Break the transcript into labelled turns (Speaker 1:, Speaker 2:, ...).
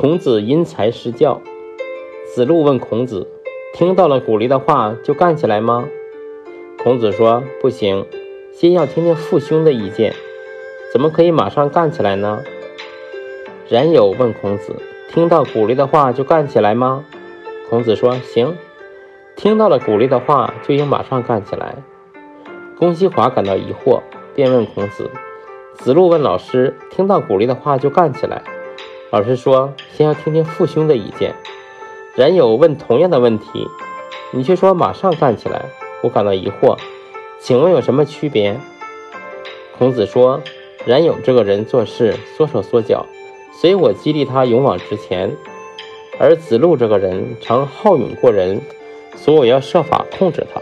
Speaker 1: 孔子因材施教。子路问孔子：“听到了鼓励的话就干起来吗？”孔子说：“不行，先要听听父兄的意见。怎么可以马上干起来呢？”冉有问孔子：“听到鼓励的话就干起来吗？”孔子说：“行，听到了鼓励的话就应马上干起来。”公西华感到疑惑，便问孔子：“子路问老师，听到鼓励的话就干起来？老师说先要听听父兄的意见。”冉有问同样的问题，你却说马上干起来，我感到疑惑，请问有什么区别？孔子说：“冉有这个人做事缩手缩脚。”所以我激励他勇往直前，而子路这个人常好勇过人，所以我要设法控制他。